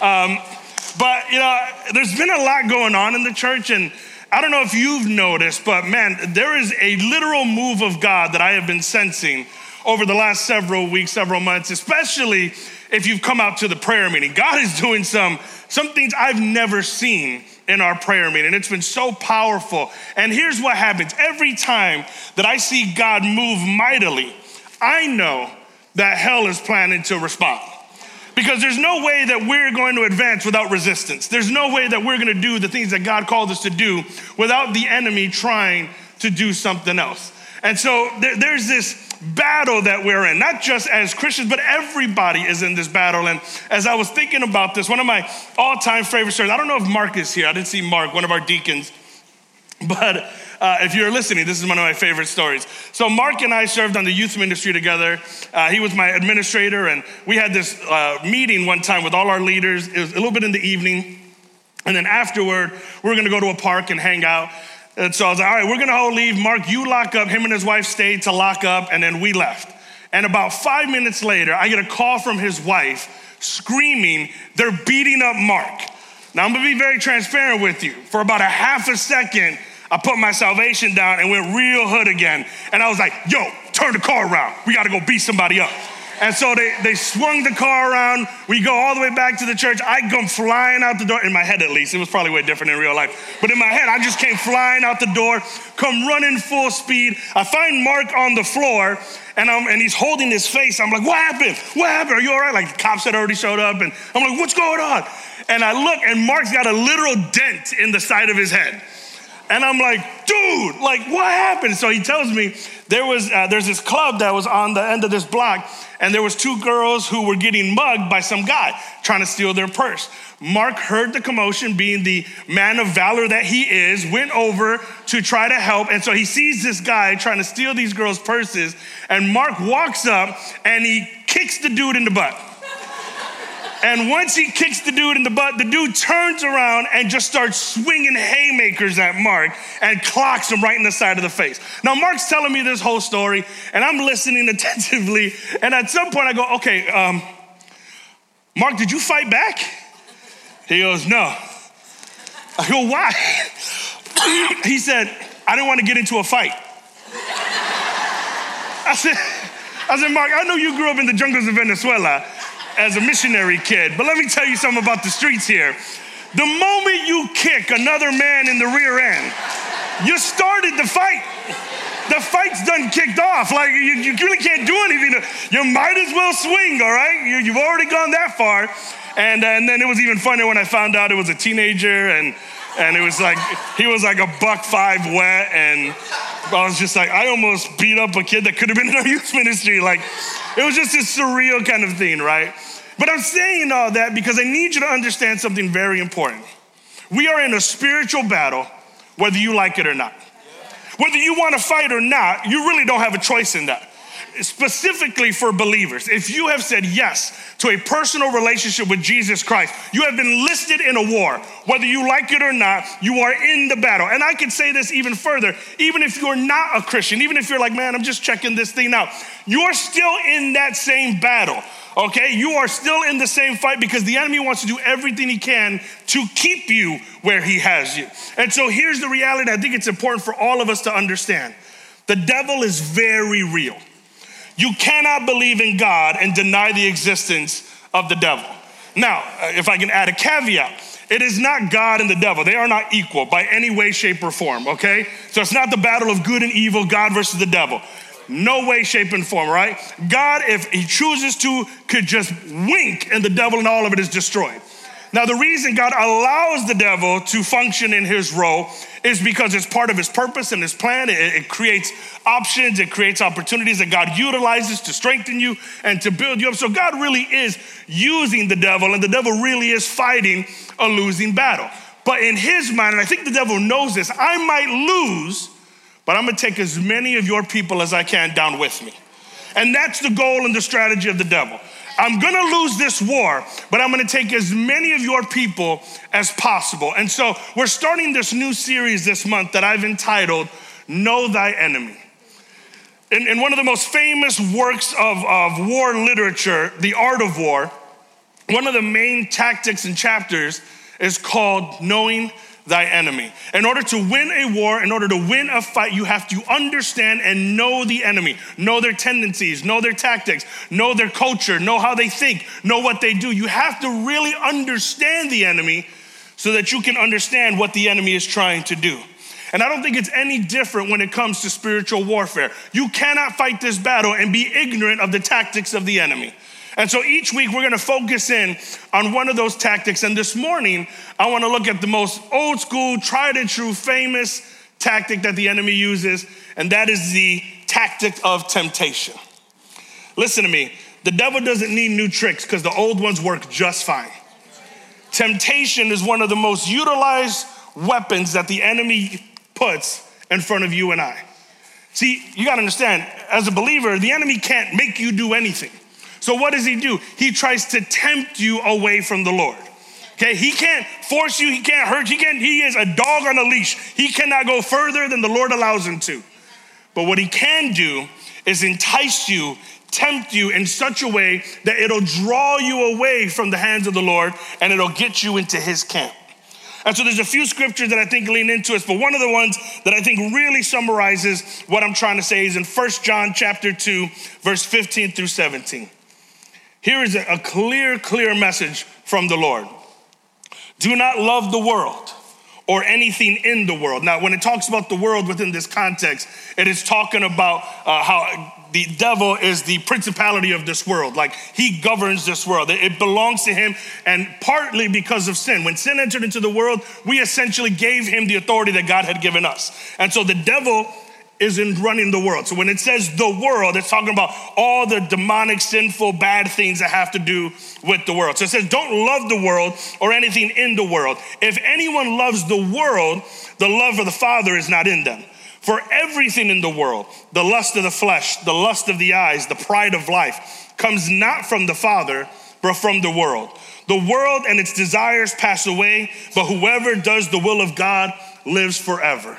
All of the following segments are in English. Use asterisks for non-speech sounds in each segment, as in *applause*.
Um, but, you know, there's been a lot going on in the church, and I don't know if you've noticed, but man, there is a literal move of God that I have been sensing over the last several weeks, several months, especially if you've come out to the prayer meeting. God is doing some, some things I've never seen in our prayer meeting. It's been so powerful. And here's what happens every time that I see God move mightily, I know that hell is planning to respond. Because there's no way that we're going to advance without resistance. There's no way that we're going to do the things that God called us to do without the enemy trying to do something else. And so there, there's this battle that we're in, not just as Christians, but everybody is in this battle. And as I was thinking about this, one of my all time favorite stories, I don't know if Mark is here. I didn't see Mark, one of our deacons. But uh, if you're listening, this is one of my favorite stories. So, Mark and I served on the youth ministry together. Uh, he was my administrator, and we had this uh, meeting one time with all our leaders. It was a little bit in the evening. And then afterward, we were gonna go to a park and hang out. And so I was like, all right, we're gonna all leave. Mark, you lock up. Him and his wife stayed to lock up, and then we left. And about five minutes later, I get a call from his wife screaming, they're beating up Mark. Now, I'm gonna be very transparent with you. For about a half a second, I put my salvation down and went real hood again. And I was like, yo, turn the car around. We gotta go beat somebody up. And so they, they swung the car around. We go all the way back to the church. I come flying out the door, in my head at least. It was probably way different in real life. But in my head, I just came flying out the door, come running full speed. I find Mark on the floor, and, I'm, and he's holding his face. I'm like, what happened? What happened? Are you all right? Like the cops had already showed up. And I'm like, what's going on? And I look, and Mark's got a literal dent in the side of his head. And I'm like, dude, like what happened? So he tells me there was uh, there's this club that was on the end of this block, and there was two girls who were getting mugged by some guy trying to steal their purse. Mark heard the commotion, being the man of valor that he is, went over to try to help, and so he sees this guy trying to steal these girls' purses, and Mark walks up and he kicks the dude in the butt. And once he kicks the dude in the butt, the dude turns around and just starts swinging haymakers at Mark and clocks him right in the side of the face. Now, Mark's telling me this whole story, and I'm listening *laughs* attentively. And at some point, I go, okay, um, Mark, did you fight back? He goes, no. I go, why? *coughs* he said, I didn't want to get into a fight. *laughs* I said, I said, Mark, I know you grew up in the jungles of Venezuela as a missionary kid, but let me tell you something about the streets here. The moment you kick another man in the rear end, you started the fight. The fight's done kicked off. Like, you, you really can't do anything. You might as well swing, all right? You, have already gone that far. And, and then it was even funnier when I found out it was a teenager and and it was like he was like a buck five wet and I was just like I almost beat up a kid that could have been in our youth ministry like it was just this surreal kind of thing right but I'm saying all that because I need you to understand something very important. We are in a spiritual battle, whether you like it or not. Whether you want to fight or not, you really don't have a choice in that. Specifically for believers, if you have said yes to a personal relationship with Jesus Christ, you have been listed in a war. Whether you like it or not, you are in the battle. And I can say this even further even if you're not a Christian, even if you're like, man, I'm just checking this thing out, you're still in that same battle okay? You are still in the same fight because the enemy wants to do everything he can to keep you where he has you. And so here's the reality I think it's important for all of us to understand the devil is very real. You cannot believe in God and deny the existence of the devil. Now, uh, if I can add a caveat, it is not God and the devil. They are not equal by any way, shape, or form, okay? So it's not the battle of good and evil, God versus the devil. No way, shape, and form, right? God, if he chooses to, could just wink and the devil and all of it is destroyed. Now, the reason God allows the devil to function in his role is because it's part of his purpose and his plan. It, it, creates options, it creates opportunities that God utilizes to strengthen you and to build you up. So, God really is using the devil, and the devil really is fighting a losing battle. But in his mind, and I think the devil knows this, I might lose but I'm gonna take as many of your people as I can down with me. And that's the goal and the strategy of the devil. I'm gonna lose this war, but I'm gonna take as many of your people as possible. And so we're starting this new series this month that I've entitled Know Thy Enemy. In, in one of the most famous works of, of war literature, The Art of War, one of the main tactics and chapters is called knowing thy enemy. In order to win a war, in order to win a fight, you have to understand and know the enemy, know their tendencies, know their tactics, know their culture, know how they think, know what they do. You have to really understand the enemy so that you can understand what the enemy is trying to do. And I don't think it's any different when it comes to spiritual warfare. You cannot fight this battle and be ignorant of the tactics of the enemy. And so each week we're gonna focus in on one of those tactics. And this morning, I wanna look at the most old school, tried and true, famous tactic that the enemy uses, and that is the tactic of temptation. Listen to me, the devil doesn't need new tricks because the old ones work just fine. Temptation is one of the most utilized weapons that the enemy puts in front of you and I. See, you gotta understand, as a believer, the enemy can't make you do anything. So what does he do? He tries to tempt you away from the Lord. Okay, he can't force you, he can't hurt, he can't, he is a dog on a leash. He cannot go further than the Lord allows him to. But what he can do is entice you, tempt you in such a way that it'll draw you away from the hands of the Lord and it'll get you into his camp. And so there's a few scriptures that I think lean into it, but one of the ones that I think really summarizes what I'm trying to say is in First John chapter 2, verse 15 through 17. Here is a clear, clear message from the Lord. Do not love the world or anything in the world. Now, when it talks about the world within this context, it is talking about uh, how the devil is the principality of this world. Like he governs this world. It belongs to him, and partly because of sin. When sin entered into the world, we essentially gave him the authority that God had given us. And so the devil is in running the world. So when it says the world, it's talking about all the demonic, sinful, bad things that have to do with the world. So it says, don't love the world or anything in the world. If anyone loves the world, the love of the Father is not in them. For everything in the world, the lust of the flesh, the lust of the eyes, the pride of life, comes not from the Father, but from the world. The world and its desires pass away, but whoever does the will of God lives forever.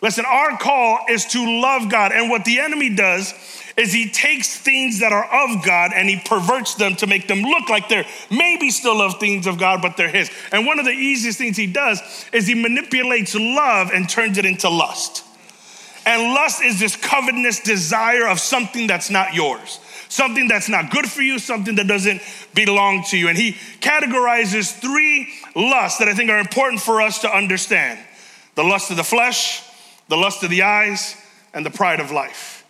Listen, our call is to love God. And what the enemy does is he takes things that are of God and he perverts them to make them look like they're maybe still of things of God, but they're his. And one of the easiest things he does is he manipulates love and turns it into lust. And lust is this covetous desire of something that's not yours, something that's not good for you, something that doesn't belong to you. And he categorizes three lusts that I think are important for us to understand the lust of the flesh, the lust of the eyes, and the pride of life.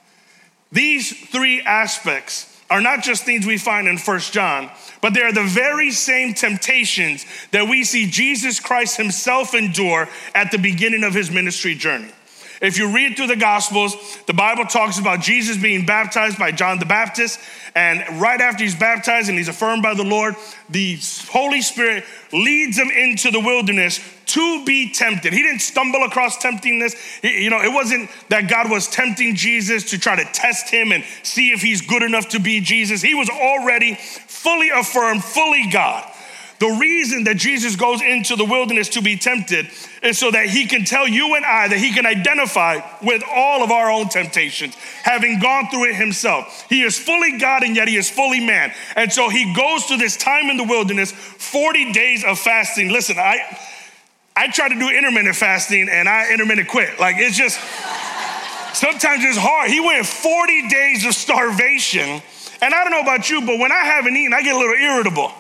These three aspects are not just things we find in First John, but they are the very same temptations that we see Jesus Christ himself endure at the beginning of his ministry journey. If you read through the Gospels, the Bible talks about Jesus being baptized by John the Baptist. And right after he's baptized and he's affirmed by the Lord, the Holy Spirit leads him into the wilderness to be tempted. He didn't stumble across temptingness. You know, it wasn't that God was tempting Jesus to try to test him and see if he's good enough to be Jesus. He was already fully affirmed, fully God. The reason that Jesus goes into the wilderness to be tempted is so that he can tell you and I that he can identify with all of our own temptations, having gone through it himself. He is fully God and yet he is fully man. And so he goes through this time in the wilderness, 40 days of fasting. Listen, I I tried to do intermittent fasting and I intermittent quit. Like it's just sometimes it's hard. He went 40 days of starvation. And I don't know about you, but when I haven't eaten, I get a little irritable.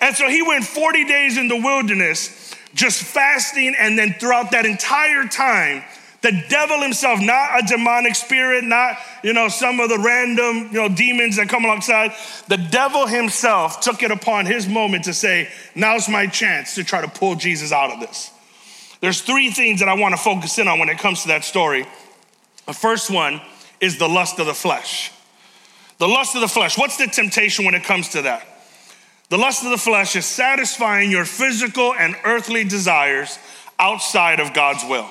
And so he went 40 days in the wilderness, just fasting. And then throughout that entire time, the devil himself, not a demonic spirit, not, you know, some of the random, you know, demons that come alongside. The devil himself took it upon his moment to say, now's my chance to try to pull Jesus out of this. There's three things that I want to focus in on when it comes to that story. The first one is the lust of the flesh. The lust of the flesh. What's the temptation when it comes to that? The lust of the flesh is satisfying your physical and earthly desires outside of God's will.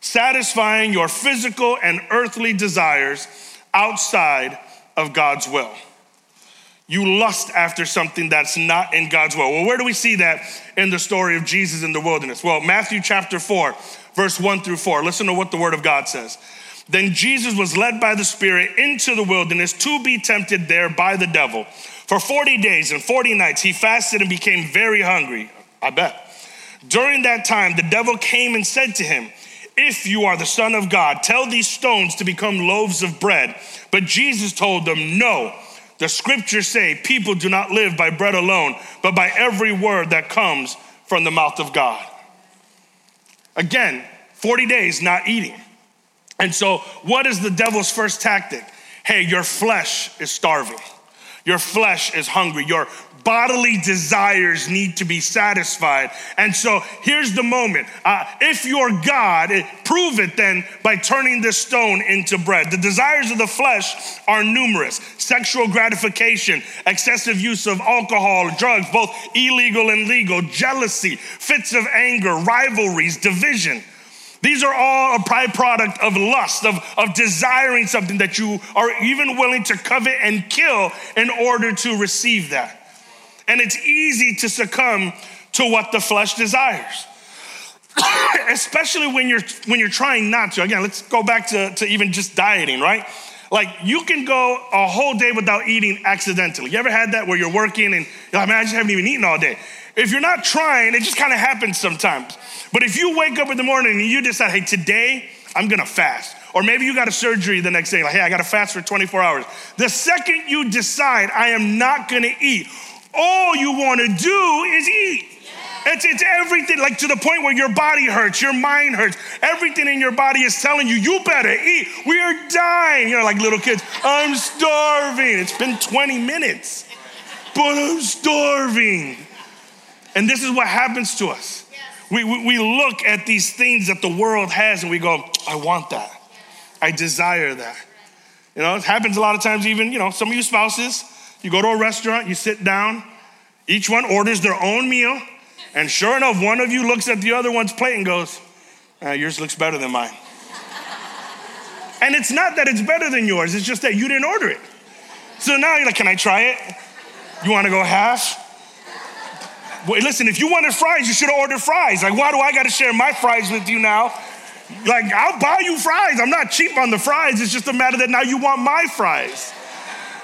Satisfying your physical and earthly desires outside of God's will. You lust after something that's not in God's will. Well, where do we see that in the story of Jesus in the wilderness? Well, Matthew chapter 4, verse 1 through 4. Listen to what the word of God says. Then Jesus was led by the Spirit into the wilderness to be tempted there by the devil. For 40 days and 40 nights, he fasted and became very hungry. I bet. During that time, the devil came and said to him, If you are the Son of God, tell these stones to become loaves of bread. But Jesus told them, No. The scriptures say, People do not live by bread alone, but by every word that comes from the mouth of God. Again, 40 days not eating. And so, what is the devil's first tactic? Hey, your flesh is starving. Your flesh is hungry. Your bodily desires need to be satisfied. And so here's the moment. Uh, if you're God, prove it then by turning this stone into bread. The desires of the flesh are numerous sexual gratification, excessive use of alcohol, drugs, both illegal and legal, jealousy, fits of anger, rivalries, division. These are all a byproduct of lust, of, of desiring something that you are even willing to covet and kill in order to receive that. And it's easy to succumb to what the flesh desires. *coughs* Especially when you're when you're trying not to. Again, let's go back to, to even just dieting, right? Like you can go a whole day without eating accidentally. You ever had that where you're working and you're like, man, I just haven't even eaten all day. If you're not trying, it just kind of happens sometimes. But if you wake up in the morning and you decide, hey, today I'm gonna fast, or maybe you got a surgery the next day, like, hey, I gotta fast for 24 hours. The second you decide, I am not gonna eat, all you wanna do is eat. It's, it's everything, like to the point where your body hurts, your mind hurts. Everything in your body is telling you, you better eat. We are dying. You know, like little kids, I'm starving. It's been 20 minutes, but I'm starving. And this is what happens to us. We, we, we look at these things that the world has and we go, I want that. I desire that. You know, it happens a lot of times, even, you know, some of you spouses, you go to a restaurant, you sit down, each one orders their own meal, and sure enough, one of you looks at the other one's plate and goes, ah, Yours looks better than mine. and it's not that it's better than yours, it's just that you didn't order it. So now you're like, Can I try it? You wanna go half? Well, listen, if you wanted fries, you should have ordered fries. Like, why do I got to share my fries with you now? Like, I'll buy you fries. I'm not cheap on the fries. It's just a matter that now you want my fries.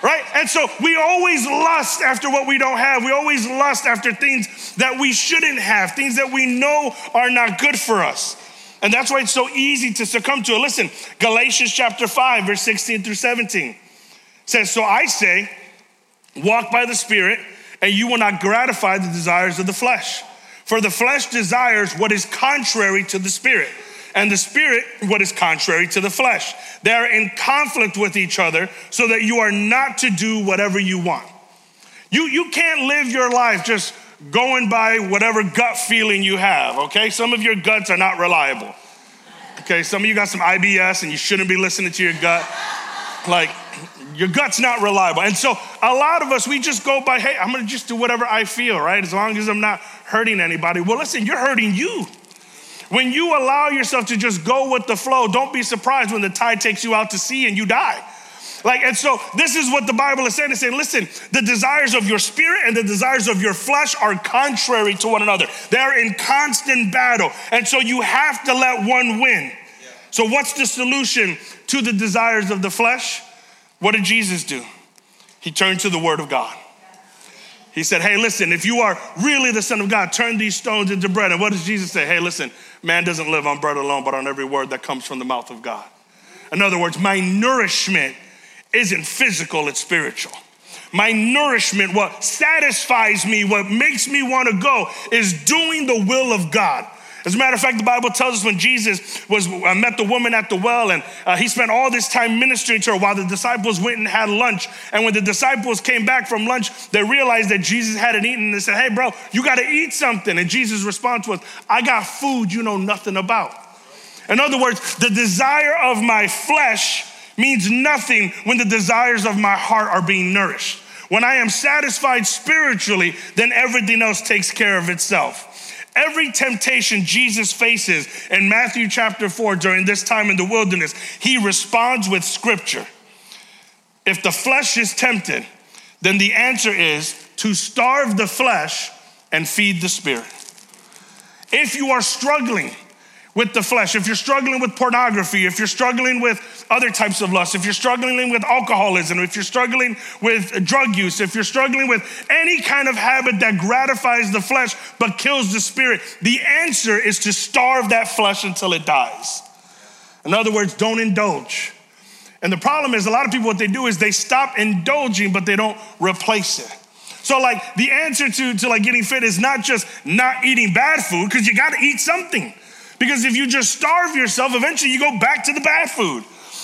Right? And so we always lust after what we don't have. We always lust after things that we shouldn't have, things that we know are not good for us. And that's why it's so easy to succumb to it. Listen, Galatians chapter 5, verse 16 through 17 says, So I say, walk by the Spirit and you will not gratify the desires of the flesh. For the flesh desires what is contrary to the spirit, and the spirit what is contrary to the flesh. They are in conflict with each other so that you are not to do whatever you want. You, you can't live your life just going by whatever gut feeling you have, okay? Some of your guts are not reliable. Okay, some of you got some IBS and you shouldn't be listening to your gut. Like, your gut's not reliable. And so a lot of us, we just go by, hey, I'm gonna just do whatever I feel, right? As long as I'm not hurting anybody. Well, listen, you're hurting you. When you allow yourself to just go with the flow, don't be surprised when the tide takes you out to sea and you die. Like, and so this is what the Bible is saying. It's saying, listen, the desires of your spirit and the desires of your flesh are contrary to one another. They're in constant battle. And so you have to let one win. So, what's the solution to the desires of the flesh? What did Jesus do? He turned to the Word of God. He said, Hey, listen, if you are really the Son of God, turn these stones into bread. And what does Jesus say? Hey, listen, man doesn't live on bread alone, but on every word that comes from the mouth of God. In other words, my nourishment isn't physical, it's spiritual. My nourishment, what satisfies me, what makes me want to go, is doing the will of God. As a matter of fact, the Bible tells us when Jesus was uh, met the woman at the well, and uh, he spent all this time ministering to her while the disciples went and had lunch. And when the disciples came back from lunch, they realized that Jesus hadn't eaten. And they said, "Hey, bro, you got to eat something." And Jesus' response was, "I got food you know nothing about." In other words, the desire of my flesh means nothing when the desires of my heart are being nourished. When I am satisfied spiritually, then everything else takes care of itself. Every temptation Jesus faces in Matthew chapter 4 during this time in the wilderness, he responds with scripture. If the flesh is tempted, then the answer is to starve the flesh and feed the spirit. If you are struggling with the flesh, if you're struggling with pornography, if you're struggling with other types of lust, if you're struggling with alcoholism, if you're struggling with drug use, if you're struggling with any kind of habit that gratifies the flesh but kills the spirit, the answer is to starve that flesh until it dies. In other words, don't indulge. And the problem is, a lot of people, what they do is they stop indulging, but they don't replace it. So, like, the answer to, to like getting fit is not just not eating bad food, because you got to eat something. Because if you just starve yourself, eventually you go back to the bad food.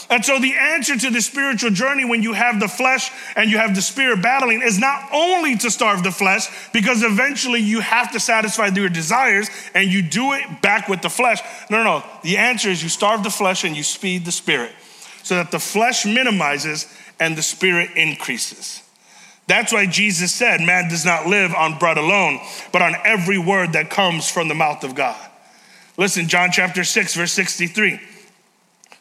And so, the answer to the spiritual journey when you have the flesh and you have the spirit battling is not only to starve the flesh, because eventually you have to satisfy your desires and you do it back with the flesh. No, no, no. The answer is you starve the flesh and you speed the spirit so that the flesh minimizes and the spirit increases. That's why Jesus said, Man does not live on bread alone, but on every word that comes from the mouth of God. Listen, John chapter 6, verse 63.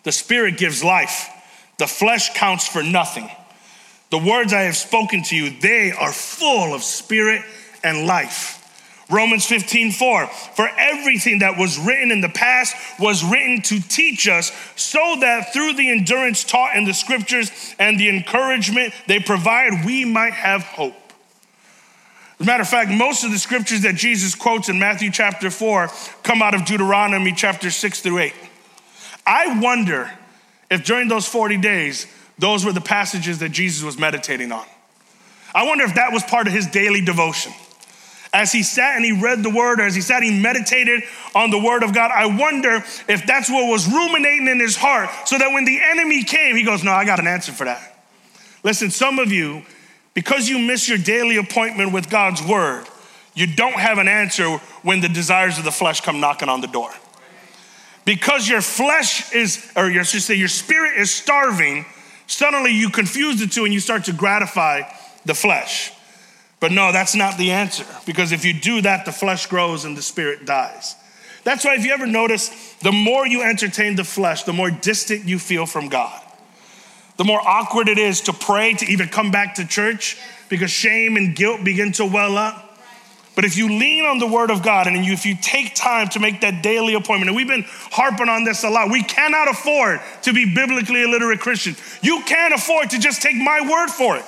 The Spirit gives life, the flesh counts for nothing. The words I have spoken to you, they are full of spirit and life. Romans 15, 4. For everything that was written in the past was written to teach us, so that through the endurance taught in the scriptures and the encouragement they provide, we might have hope. As a matter of fact, most of the scriptures that Jesus quotes in Matthew chapter 4 come out of Deuteronomy chapter 6 through 8. I wonder if during those 40 days, those were the passages that Jesus was meditating on. I wonder if that was part of his daily devotion. As he sat and he read the word, or as he sat, he meditated on the word of God. I wonder if that's what was ruminating in his heart, so that when the enemy came, he goes, No, I got an answer for that. Listen, some of you, because you miss your daily appointment with God's word, you don't have an answer when the desires of the flesh come knocking on the door. Because your flesh is, or I should say, your spirit is starving, suddenly you confuse the two and you start to gratify the flesh. But no, that's not the answer, because if you do that, the flesh grows and the spirit dies. That's why, if you ever notice, the more you entertain the flesh, the more distant you feel from God the more awkward it is to pray, to even come back to church, because shame and guilt begin to well up. But if you lean on the word of God and if you take time to make that daily appointment, and we've been harping on this a lot, we cannot afford to be biblically illiterate Christians. You can't afford to just take my word for it.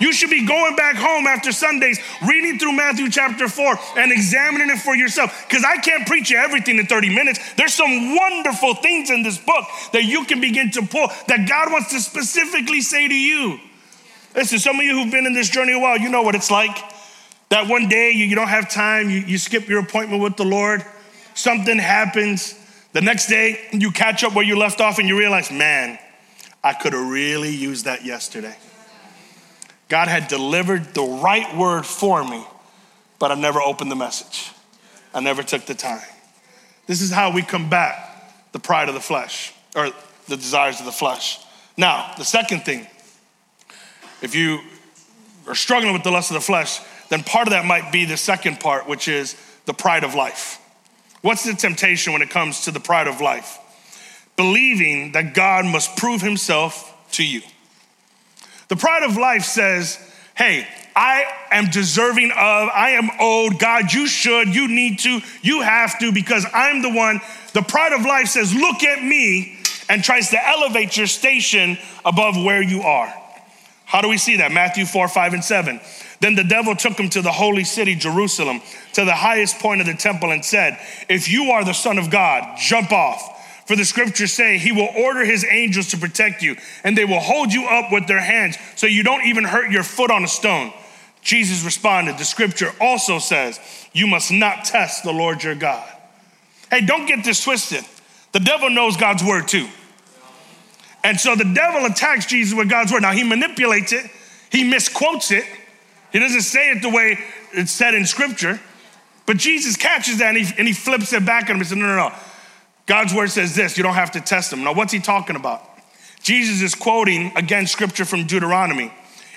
You should be going back home after Sundays, reading through Matthew chapter 4 and examining it for yourself. Because I can't preach you everything in 30 minutes. There's some wonderful things in this book that you can begin to pull that God wants to specifically say to you. Listen, some of you who've been in this journey a while, you know what it's like. That one day you, you don't have time, you, you skip your appointment with the Lord, something happens. The next day you catch up where you left off and you realize, man, I could have really used that yesterday. God had delivered the right word for me, but I never opened the message. I never took the time. This is how we combat the pride of the flesh or the desires of the flesh. Now, the second thing, if you are struggling with the lust of the flesh, then part of that might be the second part, which is the pride of life. What's the temptation when it comes to the pride of life? Believing that God must prove himself to you. The pride of life says, hey, I am deserving of, I am owed. God, you should, you need to, you have to, because I'm the one. The pride of life says, look at me, and tries to elevate your station above where you are. How do we see that? Matthew 4, 5, and 7. Then the devil took him to the holy city, Jerusalem, to the highest point of the temple, and said, If you are the Son of God, jump off. For the scriptures say, He will order His angels to protect you, and they will hold you up with their hands so you don't even hurt your foot on a stone. Jesus responded, The scripture also says, You must not test the Lord your God. Hey, don't get this twisted. The devil knows God's word too. And so the devil attacks Jesus with God's word. Now he manipulates it, he misquotes it, he doesn't say it the way it's said in scripture. But Jesus catches that and he, and he flips it back at him and says, No, no, no. God's word says this you don't have to test them. Now, what's he talking about? Jesus is quoting again scripture from Deuteronomy.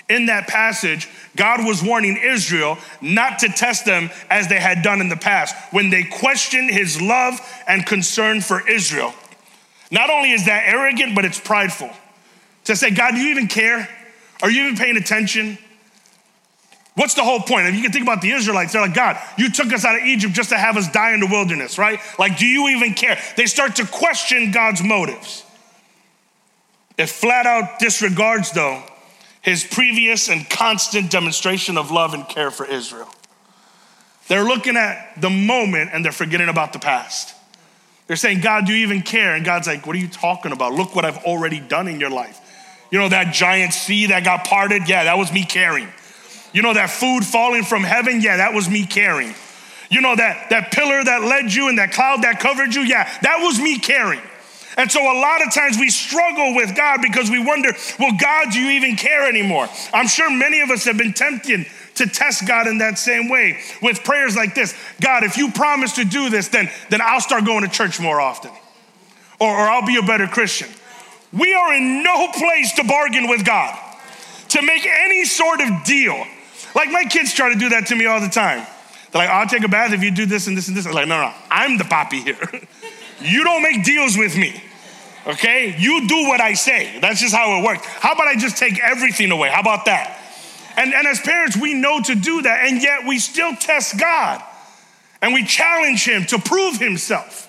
In that passage, God was warning Israel not to test them as they had done in the past when they questioned his love and concern for Israel. Not only is that arrogant, but it's prideful. To say, God, do you even care? Are you even paying attention? What's the whole point? If you can think about the Israelites, they're like, God, you took us out of Egypt just to have us die in the wilderness, right? Like, do you even care? They start to question God's motives. It flat out disregards, though, his previous and constant demonstration of love and care for Israel. They're looking at the moment and they're forgetting about the past. They're saying, God, do you even care? And God's like, What are you talking about? Look what I've already done in your life. You know, that giant sea that got parted? Yeah, that was me caring. You know, that food falling from heaven? Yeah, that was me caring. You know, that, that pillar that led you and that cloud that covered you? Yeah, that was me caring. And so a lot of times we struggle with God because we wonder, well, God, do you even care anymore? I'm sure many of us have been tempted to test God in that same way with prayers like this God, if you promise to do this, then, then I'll start going to church more often, or, or I'll be a better Christian. We are in no place to bargain with God, to make any sort of deal. Like my kids try to do that to me all the time. They're like, I'll take a bath if you do this and this and this. I'm like, no, no, I'm the poppy here. *laughs* you don't make deals with me. Okay? You do what I say. That's just how it works. How about I just take everything away? How about that? And, and as parents, we know to do that, and yet we still test God and we challenge Him to prove Himself.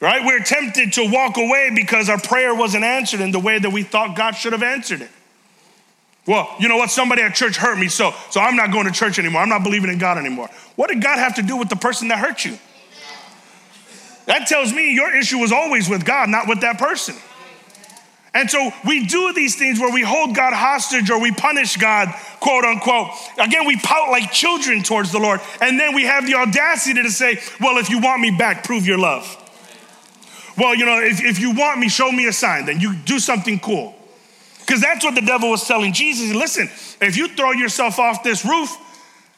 Right? We're tempted to walk away because our prayer wasn't answered in the way that we thought God should have answered it. Well, you know what? Somebody at church hurt me, so, so I'm not going to church anymore. I'm not believing in God anymore. What did God have to do with the person that hurt you? That tells me your issue was always with God, not with that person. And so we do these things where we hold God hostage or we punish God, quote unquote. Again, we pout like children towards the Lord. And then we have the audacity to say, well, if you want me back, prove your love. Well, you know, if, if you want me, show me a sign, then you do something cool. Because that's what the devil was telling Jesus. Listen, if you throw yourself off this roof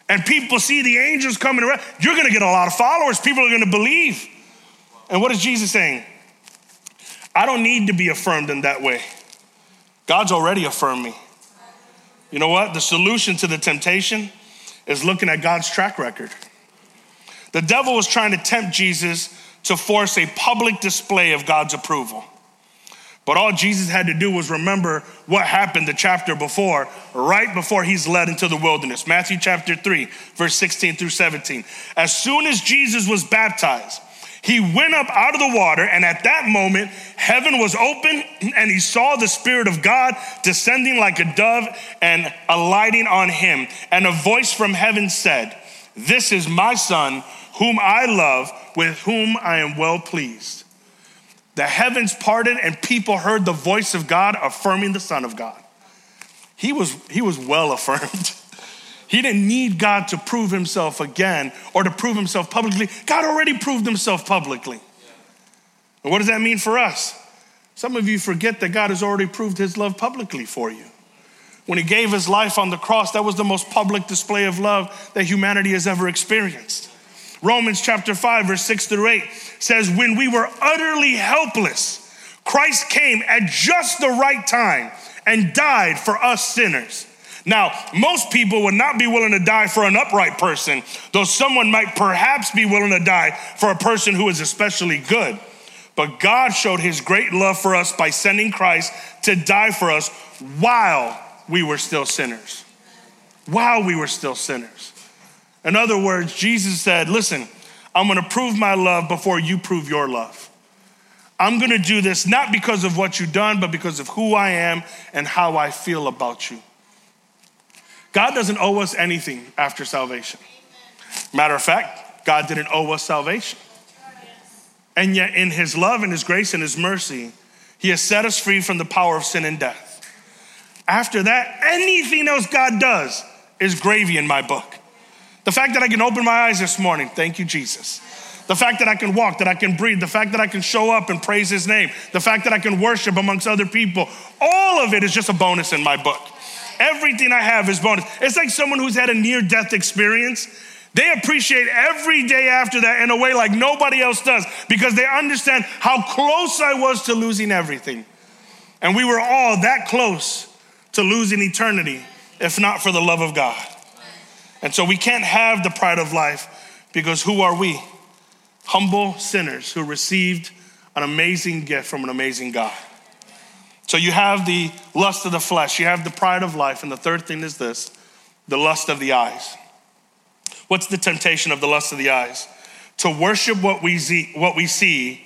and people see the angels coming around, you're gonna get a lot of followers. People are gonna believe. And what is Jesus saying? I don't need to be affirmed in that way. God's already affirmed me. You know what? The solution to the temptation is looking at God's track record. The devil was trying to tempt Jesus to force a public display of God's approval. But all Jesus had to do was remember what happened the chapter before, right before he's led into the wilderness. Matthew chapter 3, verse 16 through 17. As soon as Jesus was baptized, he went up out of the water, and at that moment, heaven was open, and he saw the Spirit of God descending like a dove and alighting on him. And a voice from heaven said, This is my Son, whom I love, with whom I am well pleased. The heavens parted, and people heard the voice of God affirming the Son of God. He was, he was well *laughs* affirmed. He didn't need God to prove himself again or to prove himself publicly. God already proved himself publicly. And what does that mean for us? Some of you forget that God has already proved his love publicly for you. When he gave his life on the cross, that was the most public display of love that humanity has ever experienced. Romans chapter 5, verse 6 through 8 says, When we were utterly helpless, Christ came at just the right time and died for us sinners. Now, most people would not be willing to die for an upright person, though someone might perhaps be willing to die for a person who is especially good. But God showed his great love for us by sending Christ to die for us while we were still sinners. While we were still sinners. In other words, Jesus said, Listen, I'm gonna prove my love before you prove your love. I'm gonna do this not because of what you've done, but because of who I am and how I feel about you. God doesn't owe us anything after salvation. Matter of fact, God didn't owe us salvation. And yet, in His love and His grace and His mercy, He has set us free from the power of sin and death. After that, anything else God does is gravy in my book. The fact that I can open my eyes this morning, thank you, Jesus. The fact that I can walk, that I can breathe, the fact that I can show up and praise His name, the fact that I can worship amongst other people, all of it is just a bonus in my book. Everything I have is bonus. It's like someone who's had a near death experience. They appreciate every day after that in a way like nobody else does because they understand how close I was to losing everything. And we were all that close to losing eternity if not for the love of God. And so we can't have the pride of life because who are we? Humble sinners who received an amazing gift from an amazing God. So you have the lust of the flesh, you have the pride of life, and the third thing is this the lust of the eyes. What's the temptation of the lust of the eyes? To worship what we see, what we see,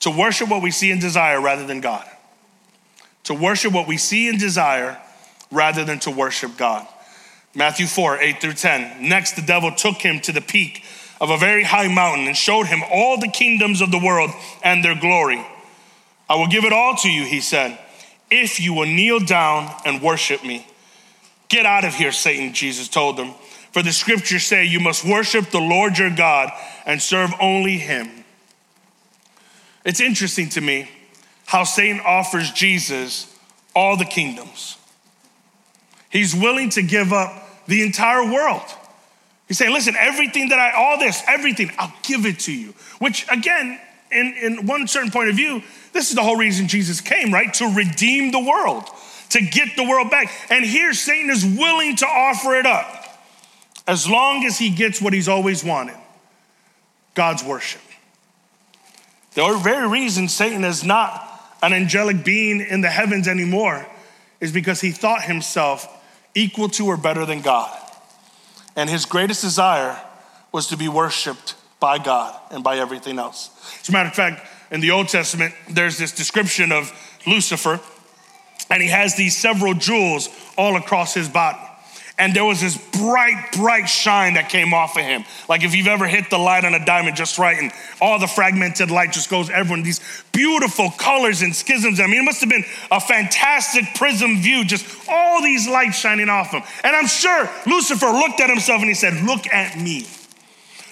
to worship what we see and desire rather than God. To worship what we see and desire rather than to worship God. Matthew 4, 8 through 10. Next, the devil took him to the peak of a very high mountain and showed him all the kingdoms of the world and their glory. I will give it all to you, he said, if you will kneel down and worship me. Get out of here, Satan, Jesus told them. For the scriptures say you must worship the Lord your God and serve only him. It's interesting to me how Satan offers Jesus all the kingdoms. He's willing to give up the entire world. He's saying, listen, everything that I, all this, everything, I'll give it to you. Which, again, in, in one certain point of view, this is the whole reason Jesus came, right? To redeem the world, to get the world back. And here, Satan is willing to offer it up as long as he gets what he's always wanted God's worship. The very reason Satan is not an angelic being in the heavens anymore is because he thought himself equal to or better than God. And his greatest desire was to be worshiped by God and by everything else. As a matter of fact, in the Old Testament, there's this description of Lucifer, and he has these several jewels all across his body and there was this bright, bright shine that came off of him. Like if you've ever hit the light on a diamond just right, and all the fragmented light just goes everyone, these beautiful colors and schisms. I mean, it must have been a fantastic prism view, just all these lights shining off him. And I'm sure Lucifer looked at himself and he said, Look at me.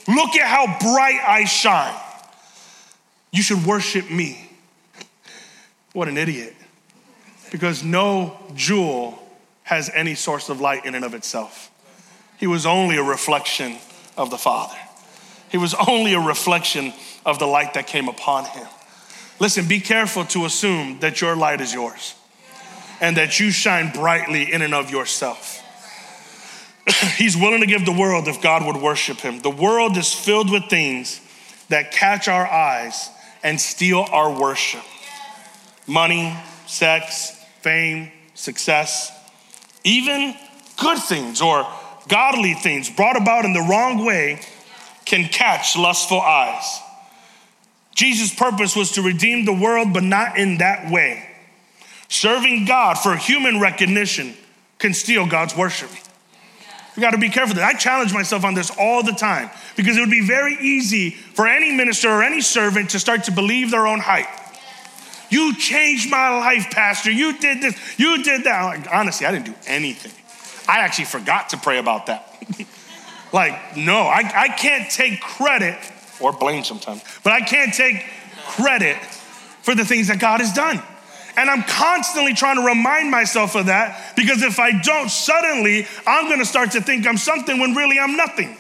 Look at how bright I shine. You should worship me. What an idiot. Because no jewel has any source of light in and of itself. He was only a reflection of the Father. He was only a reflection of the light that came upon him. Listen, be careful to assume that your light is yours and that you shine brightly in and of yourself. *clears throat* He's willing to give the world if God would worship him. The world is filled with things that catch our eyes and steal our worship money, sex, fame, success. Even good things or godly things brought about in the wrong way can catch lustful eyes. Jesus' purpose was to redeem the world, but not in that way. Serving God for human recognition can steal God's worship. We got to be careful. That I challenge myself on this all the time because it would be very easy for any minister or any servant to start to believe their own hype. You changed my life, Pastor. You did this, you did that. Like, honestly, I didn't do anything. I actually forgot to pray about that. *laughs* like, no, I, I can't take credit or blame sometimes, but I can't take credit for the things that God has done. And I'm constantly trying to remind myself of that because if I don't, suddenly I'm gonna start to think I'm something when really I'm nothing.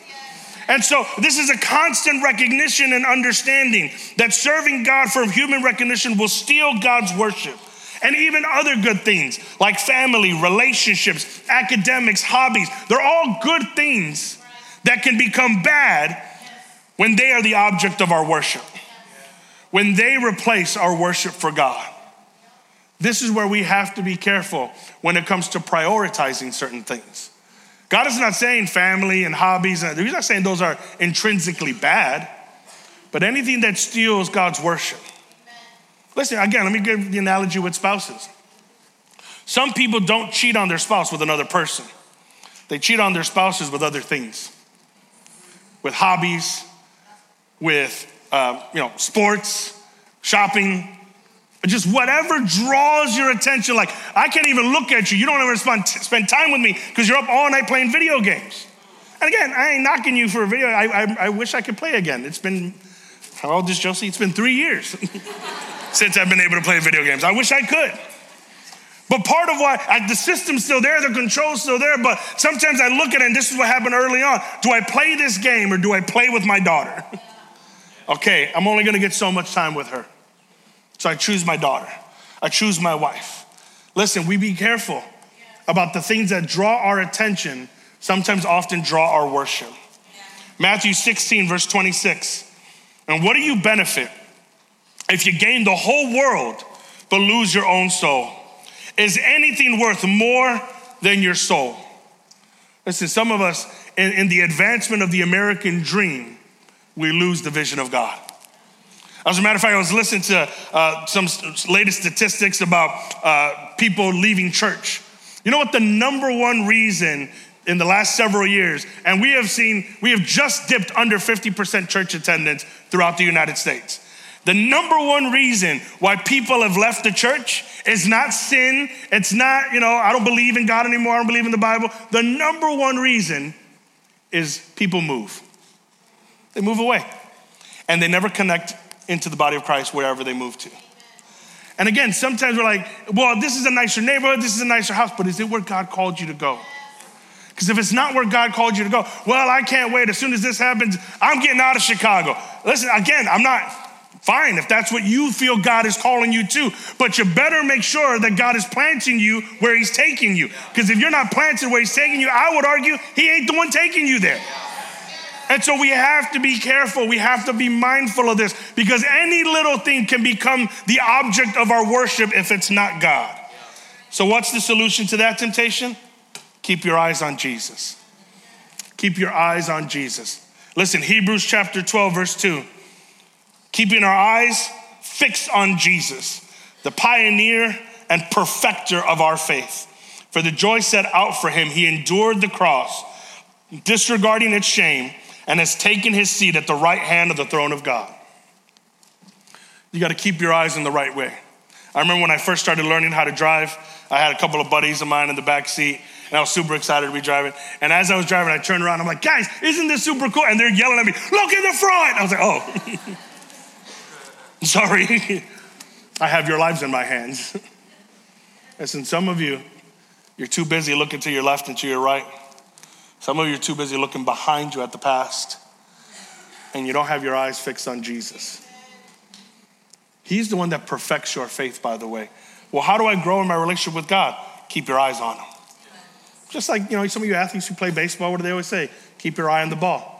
And so this is a constant recognition and understanding that serving God for human recognition will steal God's worship. And even other good things like family, relationships, academics, hobbies, they're all good things that can become bad when they are the object of our worship, when they replace our worship for God. This is where we have to be careful when it comes to prioritizing certain things. God is not saying family and hobbies, he's not saying those are intrinsically bad, but anything that steals God's worship. Listen, again, let me give the analogy with spouses. Some people don't cheat on their spouse with another person, they cheat on their spouses with other things, with hobbies, with uh, you know, sports, shopping, just whatever draws your attention. Like, I can't even look at you. You don't ever spend, time with me because you're up all night playing video games. And again, I ain't knocking you for a video. I, I, I wish I could play again. It's been, how old is Josie? It's been three years *laughs* since I've been able to play video games. I wish I could. But part of why I, the system's still there, the control's still there, but sometimes I look at it and this is what happened early on. Do I play this game or do I play with my daughter? *laughs* okay, I'm only gonna get so much time with her. So I choose my daughter. I choose my wife. Listen, we be careful about the things that draw our attention, sometimes often draw our worship. Matthew 16, verse 26. And what do you benefit if you gain the whole world but lose your own soul? Is anything worth more than your soul? Listen, some of us, in, in the advancement of the American dream, we lose the vision of God. As a matter of fact, I was listening to uh, some latest statistics about uh, people leaving church. You know what the number one reason in the last several years, and we have seen, we have just dipped under 50% church attendance throughout the United States. The number one reason why people have left the church is not sin. It's not, you know, I don't believe in God anymore. I don't believe in the Bible. The number one reason is people move. They move away and they never connect into the body of Christ wherever they move to. And again, sometimes we're like, well, this is a nicer neighborhood, this is a nicer house, but is it where God called you to go? Because if it's not where God called you to go, well, I can't wait. As soon as this happens, I'm getting out of Chicago. Listen, again, I'm not fine if that's what you feel God is calling you to, but you better make sure that God is planting you where He's taking you. Because if you're not planted where He's taking you, I would argue He ain't the one taking you there. And so we have to be careful. We have to be mindful of this because any little thing can become the object of our worship if it's not God. So, what's the solution to that temptation? Keep your eyes on Jesus. Keep your eyes on Jesus. Listen, Hebrews chapter 12, verse 2. Keeping our eyes fixed on Jesus, the pioneer and perfecter of our faith. For the joy set out for him, he endured the cross, disregarding its shame, and has taken his seat at the right hand of the throne of God. You got to keep your eyes in the right way. I remember when I first started learning how to drive, I had a couple of buddies of mine in the back seat, and I was super excited to be driving. And as I was driving, I turned around. I'm like, guys, isn't this super cool? And they're yelling at me, look in the front. I was like, oh, *laughs* sorry. *laughs* I have your lives in my hands. *laughs* Listen, some of you, you're too busy looking to your left and to your right. Some of you are too busy looking behind you at the past. And you don't have your eyes fixed on Jesus. He's the one that perfects your faith, by the way. Well, how do I grow in my relationship with God? Keep your eyes on Him. Just like, you know, some of you athletes who play baseball, what do they always say? Keep your eye on the ball.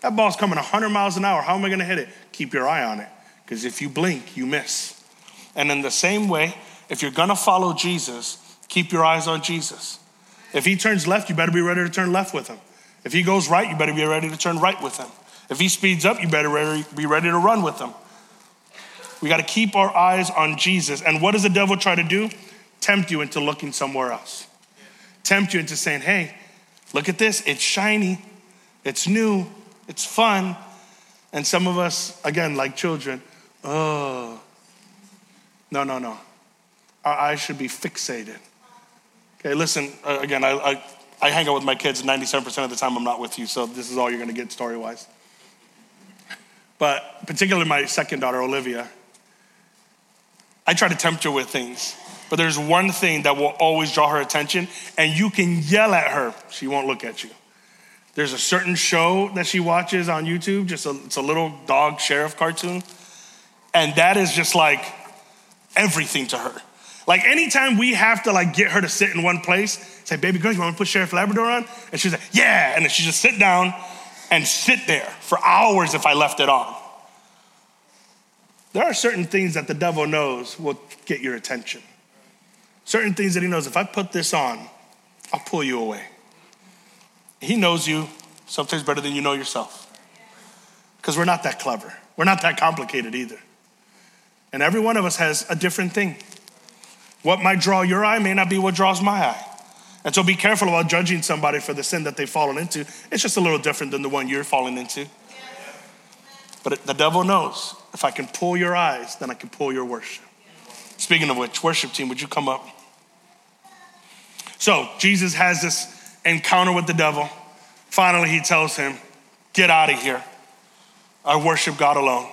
That ball's coming 100 miles an hour. How am I going to hit it? Keep your eye on it. Because if you blink, you miss. And in the same way, if you're going to follow Jesus, keep your eyes on Jesus. If he turns left, you better be ready to turn left with him. If he goes right, you better be ready to turn right with him. If he speeds up, you better be ready to run with him. We got to keep our eyes on Jesus. And what does the devil try to do? Tempt you into looking somewhere else tempt you into saying, hey, look at this, it's shiny, it's new, it's fun. And some of us, again, like children, oh, no, no, no. Our eyes should be fixated. Okay, listen, uh, again, I, I, I hang out with my kids 97% of the time I'm not with you, so this is all you're gonna get story wise. But particularly my second daughter, Olivia, I try to tempt her with things. But there's one thing that will always draw her attention, and you can yell at her, she won't look at you. There's a certain show that she watches on YouTube, just a, it's a little dog sheriff cartoon. And that is just like everything to her. Like anytime we have to like get her to sit in one place, say, baby girl, you want to put Sheriff Labrador on? And she's like, yeah. And then she just sit down and sit there for hours if I left it on. There are certain things that the devil knows will get your attention. Certain things that he knows, if I put this on, I'll pull you away. He knows you sometimes better than you know yourself. Because we're not that clever. We're not that complicated either. And every one of us has a different thing. What might draw your eye may not be what draws my eye. And so be careful about judging somebody for the sin that they've fallen into. It's just a little different than the one you're falling into. But the devil knows if I can pull your eyes, then I can pull your worship. Speaking of which, worship team, would you come up? So Jesus has this encounter with the devil. Finally, he tells him, Get out of here. I worship God alone.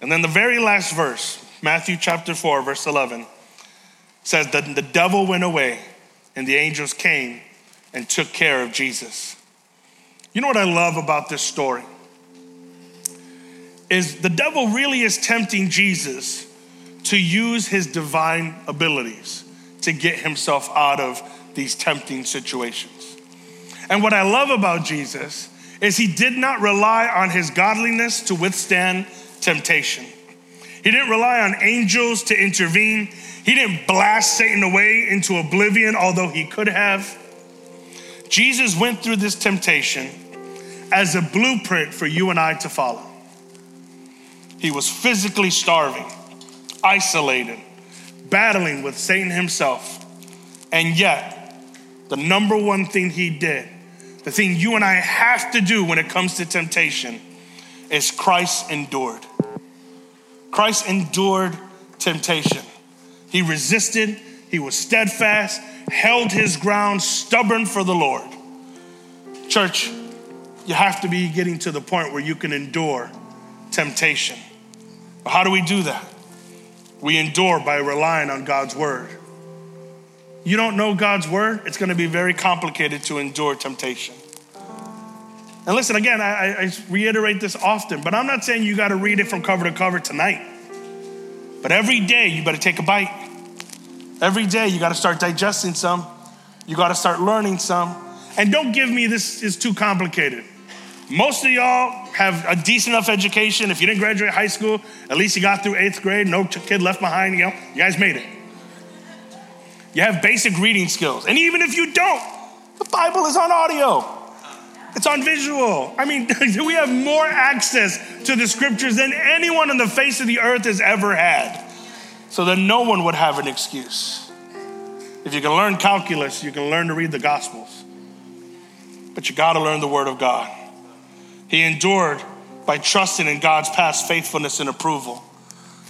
And then the very last verse, Matthew chapter 4, verse 11, says that the devil went away and the angels came and took care of Jesus. You know what I love about this story? Is the devil really is tempting Jesus to use his divine abilities to get himself out of these tempting situations. And what I love about Jesus is he did not rely on his godliness to withstand temptation. He didn't rely on angels to intervene. He didn't blast Satan away into oblivion, although he could have. Jesus went through this temptation as a blueprint for you and I to follow. He was physically starving, isolated, battling with Satan himself. And yet, the number one thing he did, the thing you and I have to do when it comes to temptation, is Christ endured. Christ endured temptation. He resisted, he was steadfast, held his ground, stubborn for the Lord. Church, you have to be getting to the point where you can endure temptation. How do we do that? We endure by relying on God's word. You don't know God's word, it's going to be very complicated to endure temptation. And listen, again, I, I reiterate this often, but I'm not saying you got to read it from cover to cover tonight. But every day, you better take a bite. Every day, you got to start digesting some. You got to start learning some. And don't give me this is too complicated. Most of y'all have a decent enough education. If you didn't graduate high school, at least you got through eighth grade, no kid left behind, you know, you guys made it. You have basic reading skills. And even if you don't, the Bible is on audio. It's on visual. I mean, *laughs* we have more access to the scriptures than anyone on the face of the earth has ever had. So that no one would have an excuse. If you can learn calculus, you can learn to read the gospels. But you got to learn the word of God. He endured by trusting in God's past faithfulness and approval.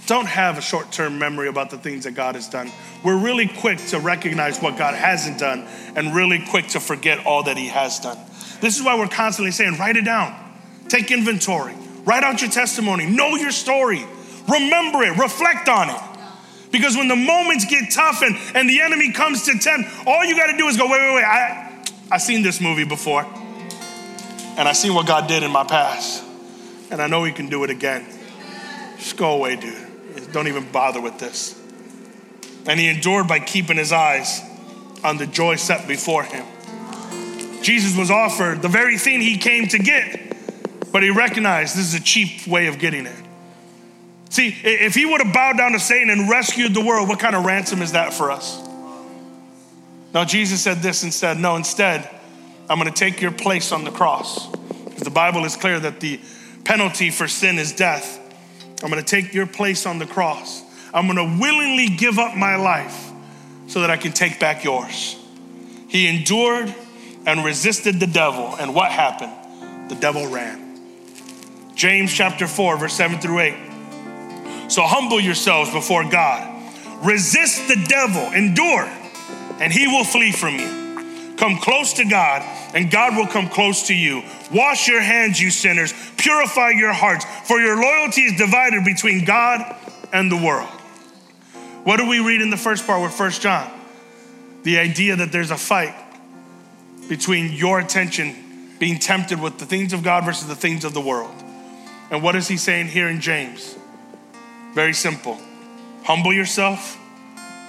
Don't have a short term memory about the things that God has done. We're really quick to recognize what God hasn't done and really quick to forget all that He has done. This is why we're constantly saying, write it down, take inventory, write out your testimony, know your story, remember it, reflect on it. Because when the moments get tough and, and the enemy comes to tempt, all you got to do is go, wait, wait, wait, I, I've seen this movie before. And I seen what God did in my past. And I know He can do it again. Just go away, dude. Don't even bother with this. And He endured by keeping His eyes on the joy set before Him. Jesus was offered the very thing he came to get, but he recognized this is a cheap way of getting it. See, if he would have bowed down to Satan and rescued the world, what kind of ransom is that for us? Now, Jesus said this instead. No, instead, I'm going to take your place on the cross. Because the Bible is clear that the penalty for sin is death. I'm going to take your place on the cross. I'm going to willingly give up my life so that I can take back yours. He endured and resisted the devil. And what happened? The devil ran. James chapter 4, verse 7 through 8. So humble yourselves before God. Resist the devil, endure, and he will flee from you. Come close to God, and God will come close to you. Wash your hands, you sinners. Purify your hearts, for your loyalty is divided between God and the world. What do we read in the first part with First John? The idea that there's a fight between your attention being tempted with the things of God versus the things of the world. And what is he saying here in James? Very simple. Humble yourself,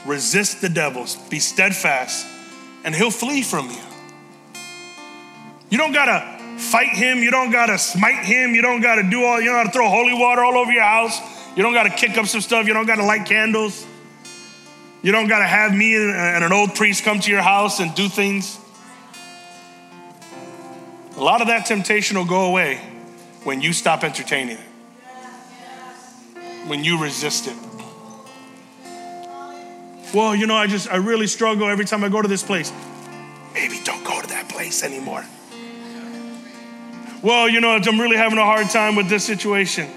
resist the devils, be steadfast, and he'll flee from you. You don't gotta fight him, you don't gotta smite him, you don't gotta do all, you don't gotta throw holy water all over your house, you don't gotta kick up some stuff, you don't gotta light candles, you don't gotta have me and an old priest come to your house and do things. A lot of that temptation will go away when you stop entertaining it, when you resist it. Well, you know, I just, I really struggle every time I go to this place. Maybe don't go to that place anymore. Well, you know, I'm really having a hard time with this situation.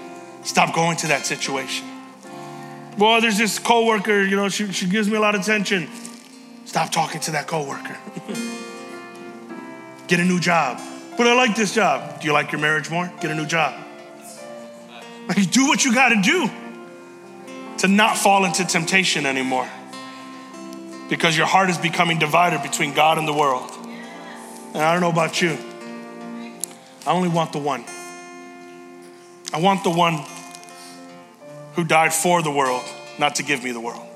Stop going to that situation. Well, there's this coworker, you know, she, she gives me a lot of attention. Stop talking to that coworker. *laughs* Get a new job. But I like this job. Do you like your marriage more? Get a new job. Like, do what you got to do to not fall into temptation anymore. Because your heart is becoming divided between God and the world. And I don't know about you. I only want the one. I want the one who died for the world, not to give me the world.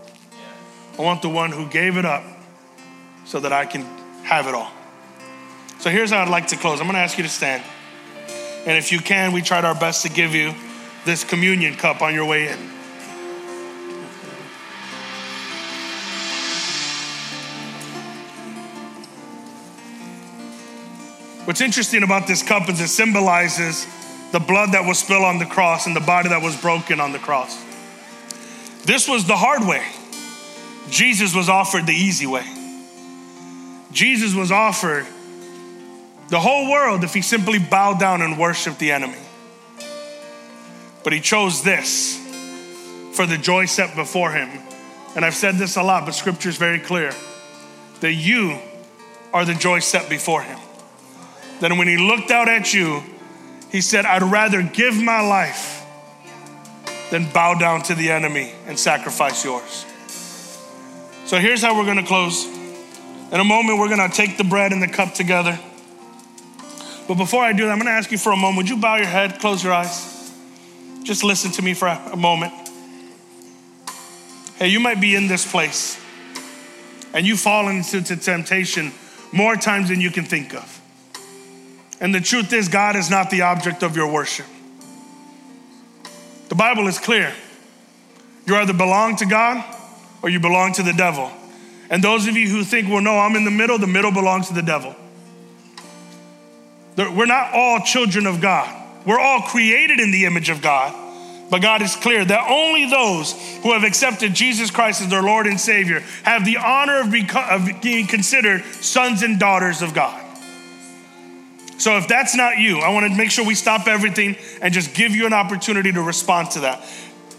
I want the one who gave it up so that I can have it all. So here's how I'd like to close. I'm going to ask you to stand. And if you can, we tried our best to give you this communion cup on your way in. What's interesting about this cup is it symbolizes the blood that was spilled on the cross and the body that was broken on the cross. This was the hard way. Jesus was offered the easy way. Jesus was offered the whole world if he simply bowed down and worshiped the enemy. But he chose this for the joy set before him. And I've said this a lot, but scripture is very clear that you are the joy set before him. Then when he looked out at you, he said, I'd rather give my life than bow down to the enemy and sacrifice yours. So here's how we're gonna close. In a moment, we're gonna take the bread and the cup together. But before I do that, I'm gonna ask you for a moment. Would you bow your head, close your eyes? Just listen to me for a moment. Hey, you might be in this place and you've fallen into temptation more times than you can think of. And the truth is, God is not the object of your worship. The Bible is clear. You either belong to God or you belong to the devil. And those of you who think, well, no, I'm in the middle, the middle belongs to the devil. We're not all children of God. We're all created in the image of God. But God is clear that only those who have accepted Jesus Christ as their Lord and Savior have the honor of, being considered sons and daughters of God. So if that's not you, I want to make sure we stop everything and just give you an opportunity to respond to that.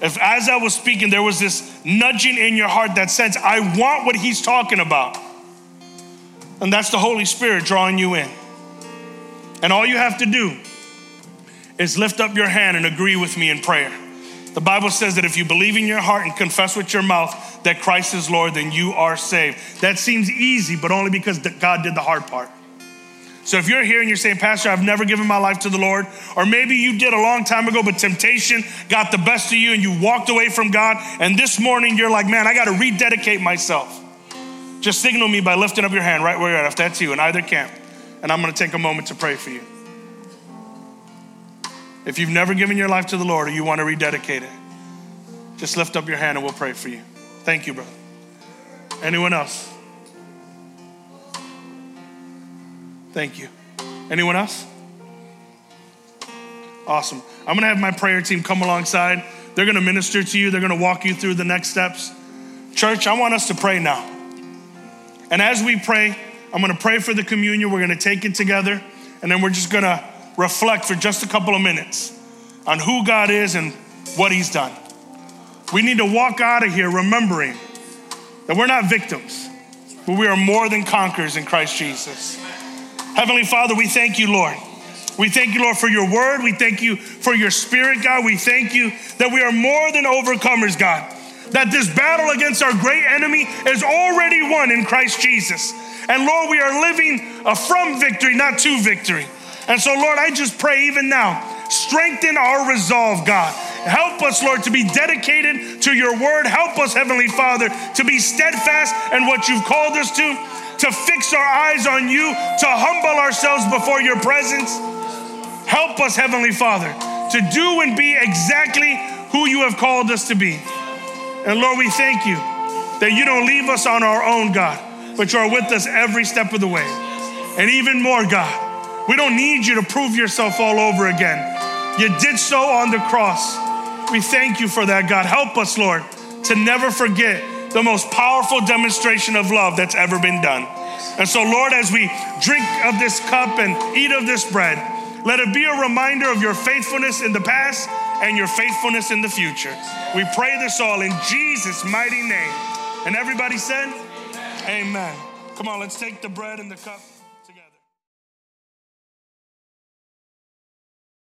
If as I was speaking, there was this nudging in your heart that sense, I want what he's talking about. And that's the Holy Spirit drawing you in. And all you have to do is lift up your hand and agree with me in prayer. The Bible says that if you believe in your heart and confess with your mouth that Christ is Lord, then you are saved. That seems easy, but only because God did the hard part. So if you're here and you're saying, Pastor, I've never given my life to the Lord, or maybe you did a long time ago, but temptation got the best of you and you walked away from God, and this morning you're like, man, I got to rededicate myself. Just signal me by lifting up your hand right where you're at, if that's you, in either camp. And I'm going to take a moment to pray for you. If you've never given your life to the Lord or you want to rededicate it, just lift up your hand and we'll pray for you. Thank you, brother. Anyone else? Thank you. Anyone else? Awesome. I'm going to have my prayer team come alongside. They're going to minister to you, they're going to walk you through the next steps. Church, I want us to pray now. And as we pray, I'm going to pray for the communion. We're going to take it together, and then we're just going to reflect for just a couple of minutes on who God is and what He's done. We need to walk out of here remembering that we're not victims, but we are more than conquerors in Christ Jesus. Heavenly Father, we thank you, Lord. We thank you, Lord, for your word. We thank you for your spirit, God. We thank you that we are more than overcomers, God. That this battle against our great enemy is already won in Christ Jesus. And Lord, we are living from victory, not to victory. And so, Lord, I just pray even now, strengthen our resolve, God. Help us, Lord, to be dedicated to your word. Help us, Heavenly Father, to be steadfast in what you've called us to, to fix our eyes on you, to humble ourselves before your presence. Help us, Heavenly Father, to do and be exactly who you have called us to be. And Lord, we thank you that you don't leave us on our own, God, but you are with us every step of the way. And even more, God, we don't need you to prove yourself all over again. You did so on the cross. We thank you for that, God. Help us, Lord, to never forget the most powerful demonstration of love that's ever been done. And so, Lord, as we drink of this cup and eat of this bread, let it be a reminder of your faithfulness in the past and your faithfulness in the future. We pray this all in Jesus' mighty name. And everybody said, Amen. Come on, let's take the bread and the cup.